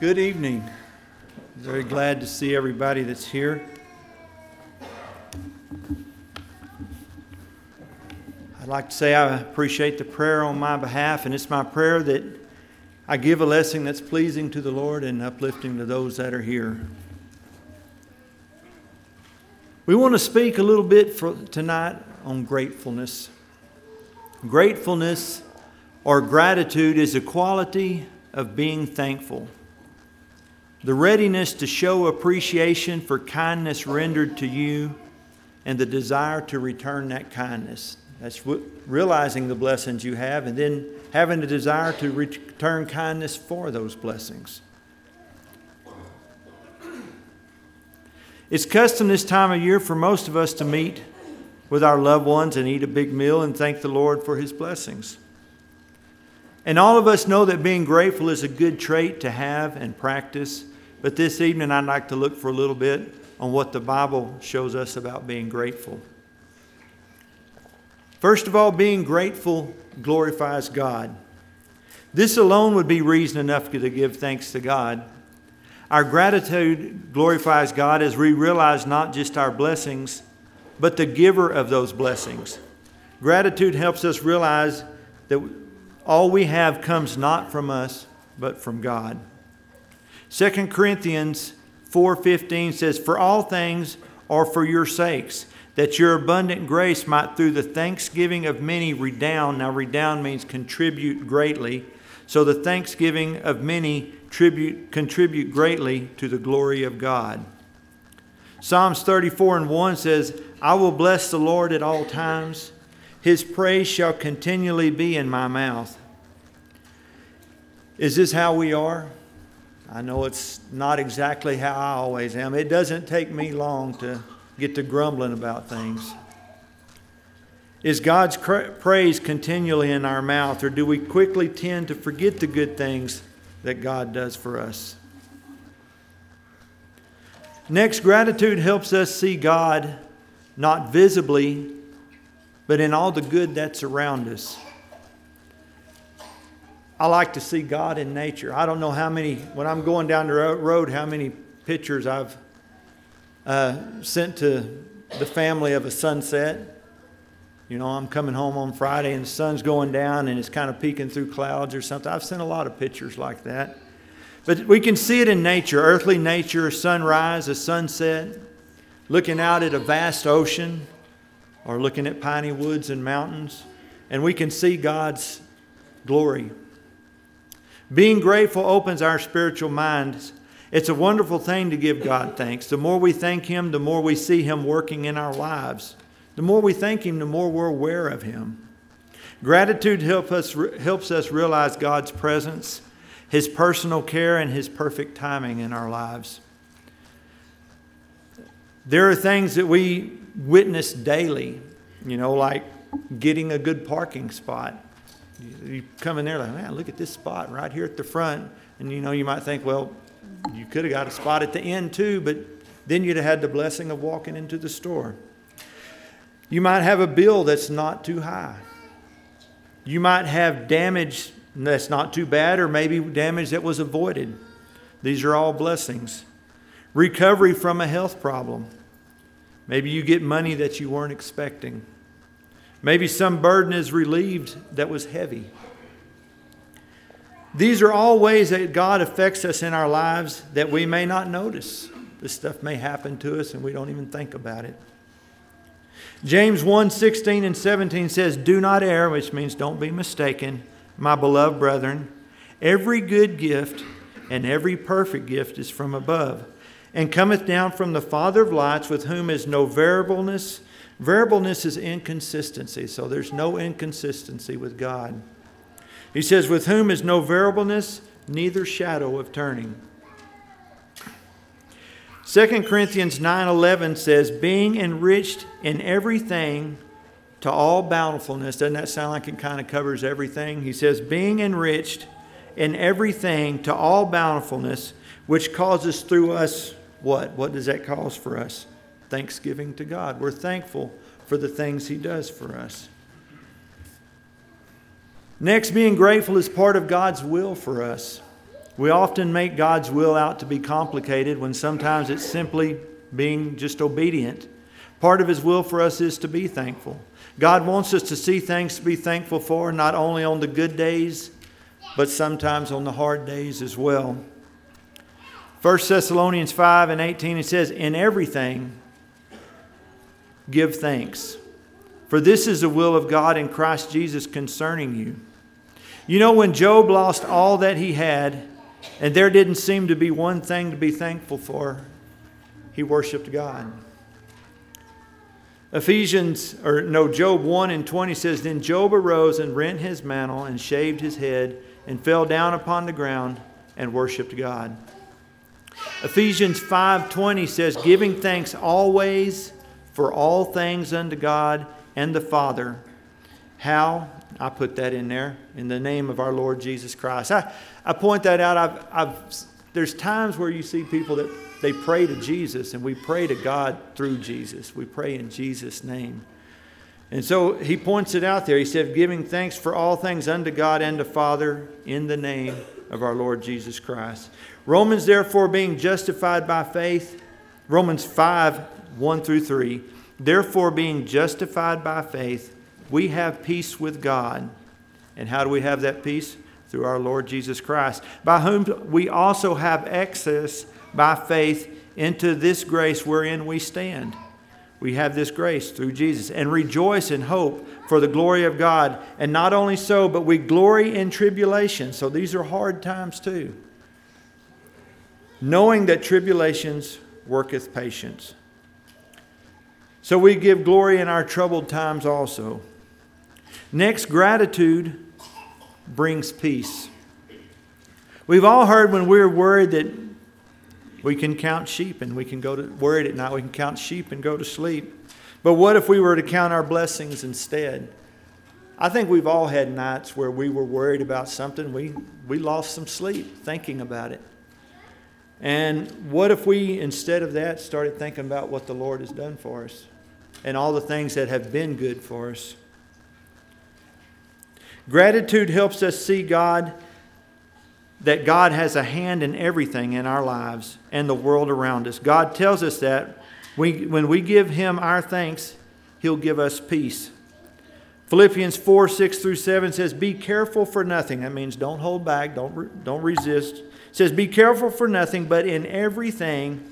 Good evening. Very glad to see everybody that's here. I'd like to say I appreciate the prayer on my behalf, and it's my prayer that I give a lesson that's pleasing to the Lord and uplifting to those that are here. We want to speak a little bit for tonight on gratefulness. Gratefulness or gratitude is a quality of being thankful the readiness to show appreciation for kindness rendered to you, and the desire to return that kindness. That's realizing the blessings you have, and then having the desire to return kindness for those blessings. It's custom this time of year for most of us to meet with our loved ones and eat a big meal and thank the Lord for his blessings. And all of us know that being grateful is a good trait to have and practice. But this evening, I'd like to look for a little bit on what the Bible shows us about being grateful. First of all, being grateful glorifies God. This alone would be reason enough to give thanks to God. Our gratitude glorifies God as we realize not just our blessings, but the giver of those blessings. Gratitude helps us realize that all we have comes not from us, but from God. 2 Corinthians 4:15 says, "For all things are for your sakes, that your abundant grace might through the thanksgiving of many redound." Now redound means contribute greatly. So the thanksgiving of many tribute, contribute greatly to the glory of God. Psalms 34 and 1 says, I will bless the Lord at all times. His praise shall continually be in my mouth. Is this how we are? I know it's not exactly how I always am. It doesn't take me long to get to grumbling about things. Is God's praise continually in our mouth, or do we quickly tend to forget the good things that God does for us? Next, gratitude helps us see God not visibly, but in all the good that's around us. I like to see God in nature. I don't know how many, when I'm going down the road, how many pictures I've uh, sent to the family of a sunset. You know, I'm coming home on Friday and the sun's going down and it's kind of peeking through clouds or something. I've sent a lot of pictures like that. But we can see it in nature earthly nature, a sunrise, a sunset, looking out at a vast ocean or looking at piney woods and mountains. And we can see God's glory being grateful opens our spiritual minds. It's a wonderful thing to give God thanks. The more we thank Him, the more we see Him working in our lives. The more we thank Him, the more we're aware of Him. Gratitude help us, helps us realize God's presence, His personal care, and His perfect timing in our lives. There are things that we witness daily, you know, like getting a good parking spot you come in there like, man, look at this spot right here at the front. And you know, you might think, well, you could have got a spot at the end too, but then you'd have had the blessing of walking into the store. You might have a bill that's not too high. You might have damage that's not too bad, or maybe damage that was avoided. These are all blessings. Recovery from a health problem. Maybe you get money that you weren't expecting. Maybe some burden is relieved that was heavy. These are all ways that God affects us in our lives that we may not notice. This stuff may happen to us and we don't even think about it. James 1 16 and 17 says, Do not err, which means don't be mistaken, my beloved brethren. Every good gift and every perfect gift is from above, and cometh down from the Father of lights, with whom is no variableness Variableness is inconsistency, so there's no inconsistency with God. He says, With whom is no variableness, neither shadow of turning. 2 Corinthians 9:11 says, "Being enriched in everything to all bountifulness." Doesn't that sound like it kind of covers everything? He says, "Being enriched in everything to all bountifulness, which causes through us what? What does that cause for us? Thanksgiving to God. We're thankful for the things He does for us. Next, being grateful is part of God's will for us. We often make God's will out to be complicated when sometimes it's simply being just obedient. Part of His will for us is to be thankful. God wants us to see things to be thankful for, not only on the good days, but sometimes on the hard days as well. 1 Thessalonians 5 and 18, it says, In everything, give thanks. For this is the will of God in Christ Jesus concerning you. You know, when Job lost all that he had, and there didn't seem to be one thing to be thankful for, he worshiped God. Ephesians, or no, Job 1 and 20 says, Then Job arose and rent his mantle and shaved his head and fell down upon the ground and worshiped God. Ephesians 5:20 says, "Giving thanks always for all things unto God and the Father. How? I put that in there in the name of our Lord Jesus Christ. I, I point that out. I've, I've, there's times where you see people that they pray to Jesus, and we pray to God through Jesus. We pray in Jesus' name. And so he points it out there. He said, giving thanks for all things unto God and the Father in the name of our Lord Jesus Christ. Romans, therefore, being justified by faith, Romans 5 1 through 3. Therefore, being justified by faith, we have peace with God. And how do we have that peace? Through our Lord Jesus Christ, by whom we also have access by faith into this grace wherein we stand. We have this grace through Jesus and rejoice in hope for the glory of God. And not only so, but we glory in tribulation. So these are hard times too. Knowing that tribulations worketh patience. So we give glory in our troubled times also. Next, gratitude brings peace. We've all heard when we're worried that we can count sheep and we can go to worried at night, we can count sheep and go to sleep. But what if we were to count our blessings instead? I think we've all had nights where we were worried about something. We, we lost some sleep thinking about it. And what if we, instead of that, started thinking about what the Lord has done for us and all the things that have been good for us? Gratitude helps us see God, that God has a hand in everything in our lives and the world around us. God tells us that we, when we give Him our thanks, He'll give us peace. Philippians 4 6 through 7 says, Be careful for nothing. That means don't hold back, don't, don't resist says, Be careful for nothing, but in everything,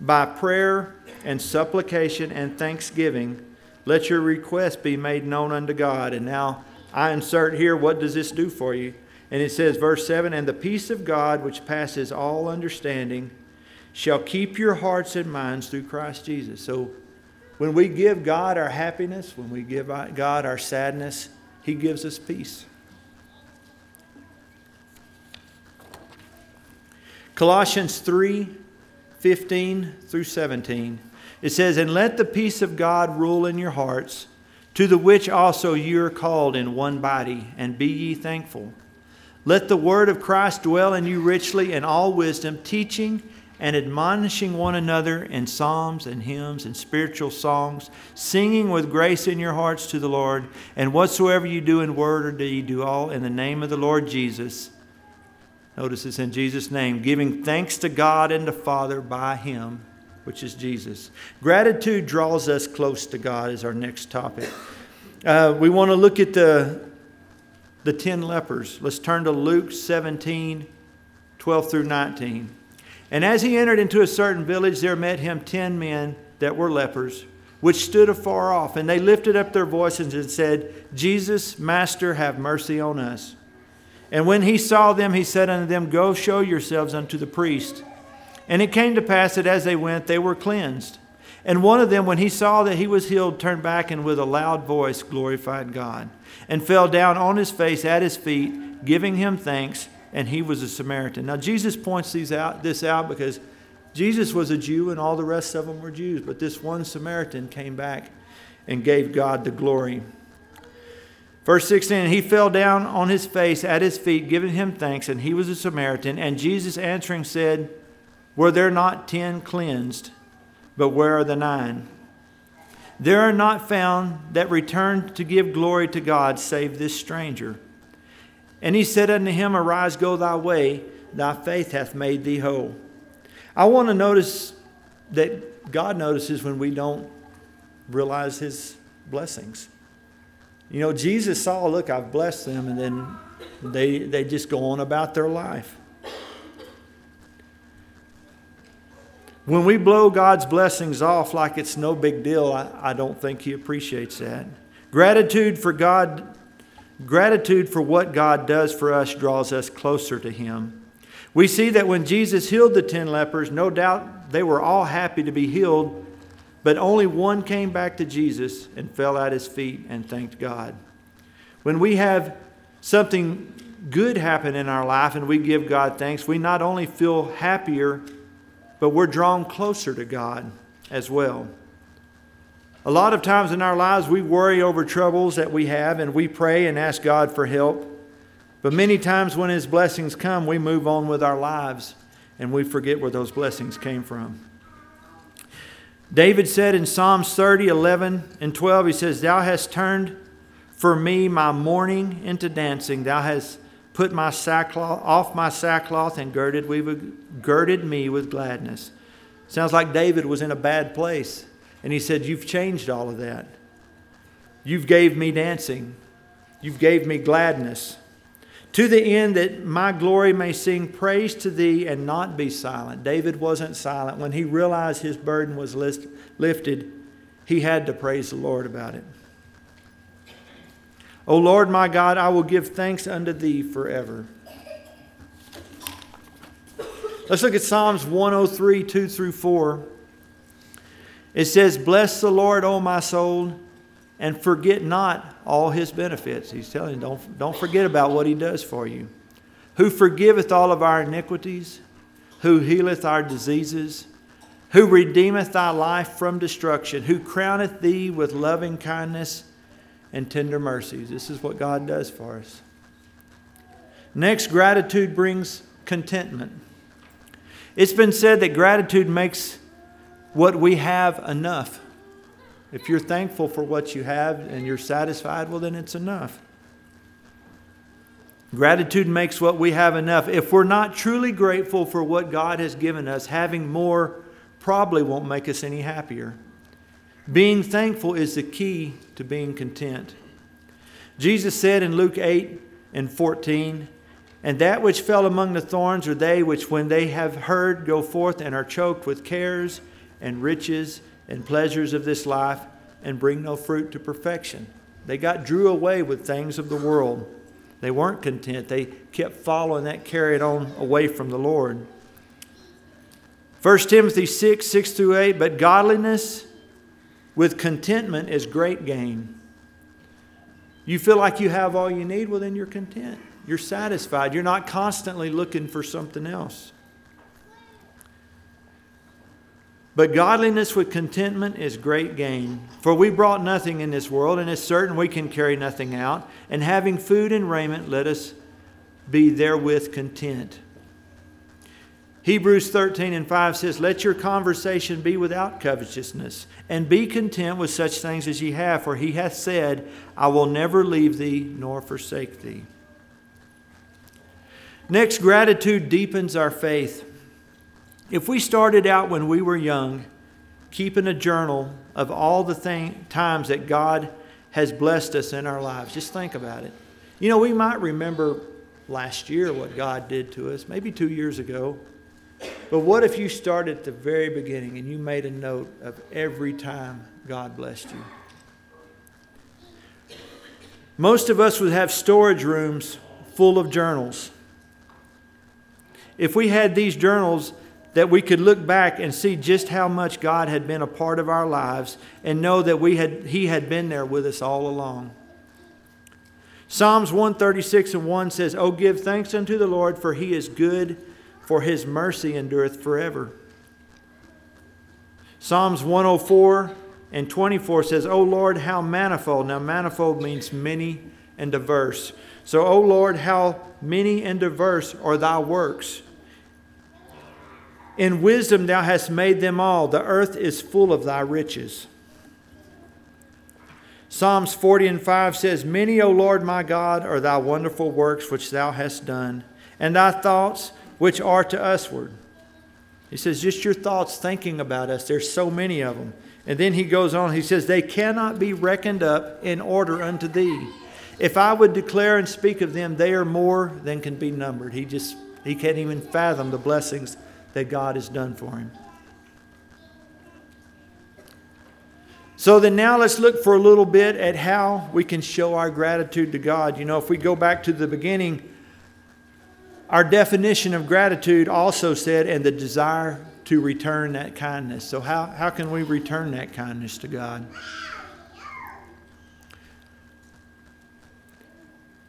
by prayer and supplication and thanksgiving, let your request be made known unto God. And now I insert here, what does this do for you? And it says, verse 7 And the peace of God, which passes all understanding, shall keep your hearts and minds through Christ Jesus. So when we give God our happiness, when we give God our sadness, He gives us peace. Colossians 3 15 through 17. It says, And let the peace of God rule in your hearts, to the which also you are called in one body, and be ye thankful. Let the word of Christ dwell in you richly in all wisdom, teaching and admonishing one another in psalms and hymns and spiritual songs, singing with grace in your hearts to the Lord. And whatsoever you do in word or deed, do all in the name of the Lord Jesus Notice it's in Jesus' name, giving thanks to God and the Father by Him, which is Jesus. Gratitude draws us close to God, is our next topic. Uh, we want to look at the, the 10 lepers. Let's turn to Luke 17, 12 through 19. And as he entered into a certain village, there met him 10 men that were lepers, which stood afar off. And they lifted up their voices and said, Jesus, Master, have mercy on us. And when he saw them, he said unto them, Go show yourselves unto the priest. And it came to pass that as they went, they were cleansed. And one of them, when he saw that he was healed, turned back and with a loud voice glorified God, and fell down on his face at his feet, giving him thanks. And he was a Samaritan. Now Jesus points these out, this out because Jesus was a Jew and all the rest of them were Jews, but this one Samaritan came back and gave God the glory. Verse 16, he fell down on his face at his feet, giving him thanks, and he was a Samaritan. And Jesus answering said, Were there not ten cleansed? But where are the nine? There are not found that returned to give glory to God save this stranger. And he said unto him, Arise, go thy way. thy faith hath made thee whole. I want to notice that God notices when we don't realize his blessings. You know, Jesus saw, look, I've blessed them, and then they, they just go on about their life. When we blow God's blessings off like it's no big deal, I, I don't think He appreciates that. Gratitude for God, gratitude for what God does for us draws us closer to Him. We see that when Jesus healed the ten lepers, no doubt they were all happy to be healed, but only one came back to Jesus and fell at his feet and thanked God. When we have something good happen in our life and we give God thanks, we not only feel happier, but we're drawn closer to God as well. A lot of times in our lives, we worry over troubles that we have and we pray and ask God for help. But many times when His blessings come, we move on with our lives and we forget where those blessings came from. David said in Psalms 30, 11, and 12, he says, Thou hast turned for me my mourning into dancing. Thou hast put my sackcloth off my sackcloth and girded, we girded me with gladness. Sounds like David was in a bad place. And he said, You've changed all of that. You've gave me dancing. You've gave me gladness. To the end that my glory may sing praise to thee and not be silent. David wasn't silent. When he realized his burden was lifted, he had to praise the Lord about it. O Lord my God, I will give thanks unto thee forever. Let's look at Psalms 103, 2 through 4. It says, Bless the Lord, O my soul, and forget not all his benefits. He's telling you, don't, don't forget about what he does for you. Who forgiveth all of our iniquities, who healeth our diseases, who redeemeth thy life from destruction, who crowneth thee with loving kindness and tender mercies. This is what God does for us. Next, gratitude brings contentment. It's been said that gratitude makes what we have enough. If you're thankful for what you have and you're satisfied, well, then it's enough. Gratitude makes what we have enough. If we're not truly grateful for what God has given us, having more probably won't make us any happier. Being thankful is the key to being content. Jesus said in Luke 8 and 14, And that which fell among the thorns are they which, when they have heard, go forth and are choked with cares and riches and pleasures of this life and bring no fruit to perfection. They got drew away with things of the world. They weren't content. They kept following that, carried on away from the Lord. 1 Timothy 6, 6 through 8, but godliness with contentment is great gain. You feel like you have all you need, well, then you're content. You're satisfied. You're not constantly looking for something else. But godliness with contentment is great gain. For we brought nothing in this world, and it's certain we can carry nothing out. And having food and raiment, let us be therewith content. Hebrews 13 and 5 says, Let your conversation be without covetousness, and be content with such things as ye have, for he hath said, I will never leave thee nor forsake thee. Next, gratitude deepens our faith. If we started out when we were young, keeping a journal of all the thing, times that God has blessed us in our lives, just think about it. You know, we might remember last year what God did to us, maybe two years ago. But what if you started at the very beginning and you made a note of every time God blessed you? Most of us would have storage rooms full of journals. If we had these journals, that we could look back and see just how much God had been a part of our lives and know that we had, He had been there with us all along. Psalms 136 and 1 says, Oh, give thanks unto the Lord, for He is good for his mercy endureth forever. Psalms 104 and 24 says, O Lord, how manifold. Now, manifold means many and diverse. So, O Lord, how many and diverse are thy works. In wisdom thou hast made them all. The earth is full of thy riches. Psalms 40 and 5 says, Many, O Lord my God, are thy wonderful works which thou hast done, and thy thoughts which are to usward. He says, just your thoughts thinking about us. There's so many of them. And then he goes on, he says, They cannot be reckoned up in order unto thee. If I would declare and speak of them, they are more than can be numbered. He just, he can't even fathom the blessings that God has done for him. So then now let's look for a little bit at how we can show our gratitude to God. You know, if we go back to the beginning, our definition of gratitude also said, and the desire to return that kindness. So, how, how can we return that kindness to God?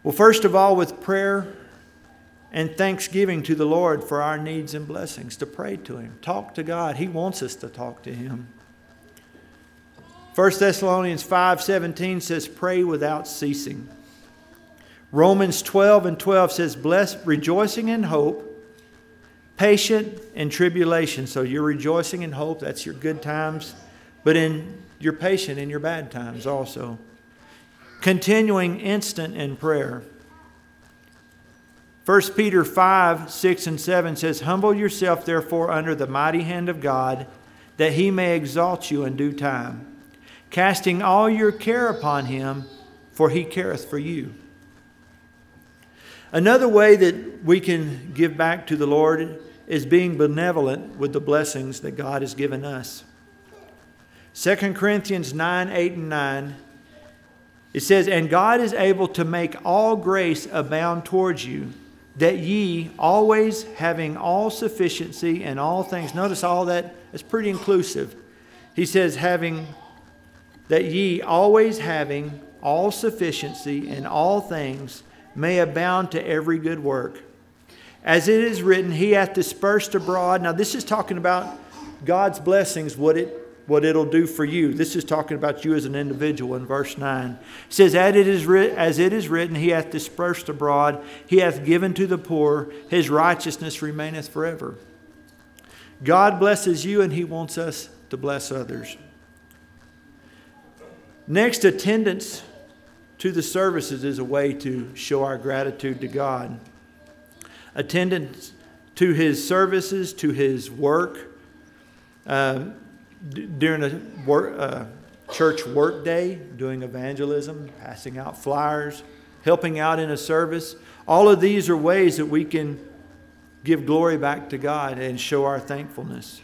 Well, first of all, with prayer and thanksgiving to the Lord for our needs and blessings, to pray to Him, talk to God. He wants us to talk to Him. 1 Thessalonians 5:17 says pray without ceasing. Romans 12 and 12 says bless rejoicing in hope patient in tribulation. So you're rejoicing in hope, that's your good times, but in you're patient in your bad times also. Continuing instant in prayer. 1 Peter 5, 6, and 7 says, Humble yourself, therefore, under the mighty hand of God, that he may exalt you in due time, casting all your care upon him, for he careth for you. Another way that we can give back to the Lord is being benevolent with the blessings that God has given us. 2 Corinthians 9 8 and 9, it says, And God is able to make all grace abound towards you, that ye, always having all sufficiency in all things, notice all that, it's pretty inclusive. He says, having, that ye, always having all sufficiency in all things, may abound to every good work. As it is written, He hath dispersed abroad. Now, this is talking about God's blessings, what, it, what it'll do for you. This is talking about you as an individual in verse 9. It says, as it, is writ- as it is written, He hath dispersed abroad, He hath given to the poor, His righteousness remaineth forever. God blesses you, and He wants us to bless others. Next, attendance to the services is a way to show our gratitude to God attendance to his services, to his work. Uh, d- during a work, uh, church work day, doing evangelism, passing out flyers, helping out in a service. All of these are ways that we can give glory back to God and show our thankfulness.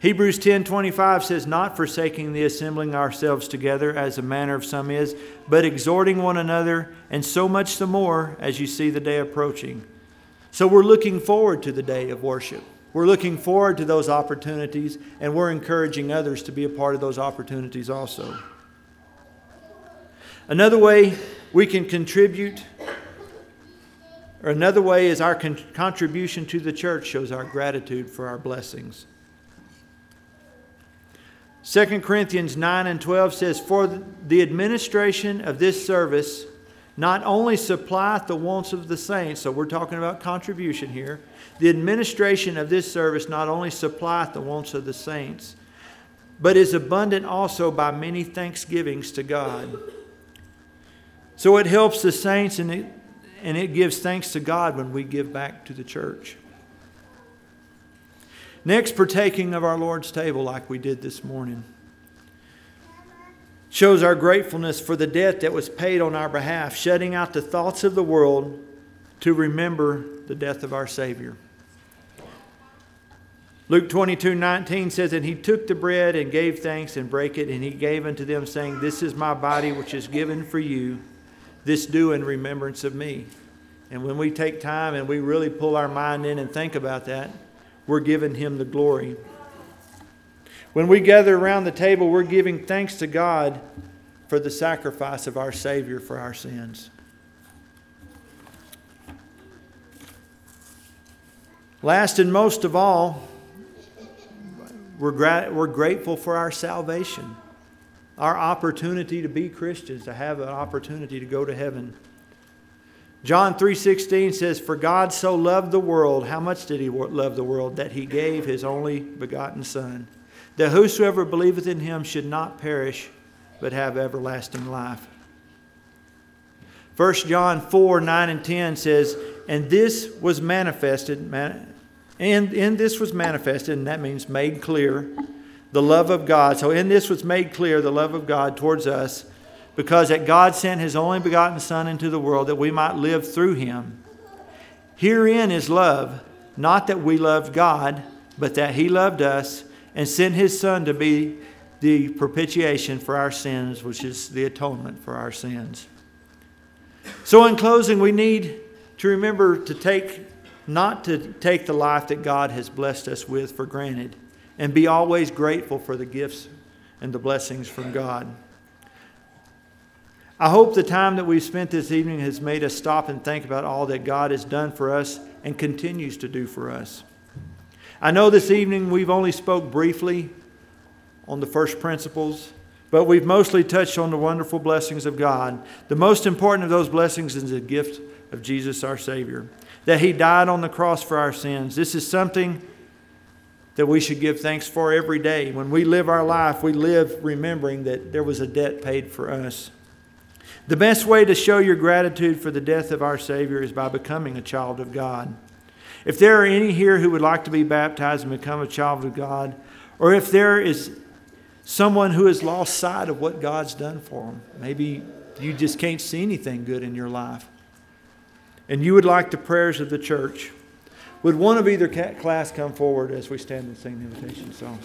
Hebrews 10:25 says not forsaking the assembling ourselves together as the manner of some is, but exhorting one another, and so much the more as you see the day approaching. So we're looking forward to the day of worship. We're looking forward to those opportunities, and we're encouraging others to be a part of those opportunities also. Another way we can contribute, or another way is our con- contribution to the church shows our gratitude for our blessings. 2 Corinthians 9 and 12 says, For the administration of this service not only supplieth the wants of the saints, so we're talking about contribution here, the administration of this service not only supplieth the wants of the saints, but is abundant also by many thanksgivings to God. So it helps the saints and it, and it gives thanks to God when we give back to the church. Next, partaking of our Lord's table like we did this morning shows our gratefulness for the debt that was paid on our behalf, shutting out the thoughts of the world to remember the death of our Savior. Luke 22 19 says, And he took the bread and gave thanks and brake it, and he gave unto them, saying, This is my body which is given for you. This do in remembrance of me. And when we take time and we really pull our mind in and think about that, we're giving Him the glory. When we gather around the table, we're giving thanks to God for the sacrifice of our Savior for our sins. Last and most of all, we're, gra- we're grateful for our salvation, our opportunity to be Christians, to have an opportunity to go to heaven. John 3:16 says for God so loved the world how much did he love the world that he gave his only begotten son that whosoever believeth in him should not perish but have everlasting life 1 John 4 9 and 10 says And this was manifested, and in this was manifested, and that means made clear, the love of God. So in this was made clear the love of God towards us, because that God sent his only begotten Son into the world that we might live through him. Herein is love, not that we loved God, but that he loved us and sent his Son to be the propitiation for our sins, which is the atonement for our sins. So, in closing, we need to remember to take, not to take the life that God has blessed us with for granted, and be always grateful for the gifts and the blessings from God. I hope the time that we've spent this evening has made us stop and think about all that God has done for us and continues to do for us. I know this evening we've only spoke briefly on the first principles, but we've mostly touched on the wonderful blessings of God. The most important of those blessings is the gift of Jesus our Savior, that He died on the cross for our sins. This is something that we should give thanks for every day. When we live our life, we live remembering that there was a debt paid for us. The best way to show your gratitude for the death of our Savior is by becoming a child of God. If there are any here who would like to be baptized and become a child of God, or if there is someone who has lost sight of what God's done for them. Maybe you just can't see anything good in your life. And you would like the prayers of the church. Would one of either class come forward as we stand and sing the invitation song?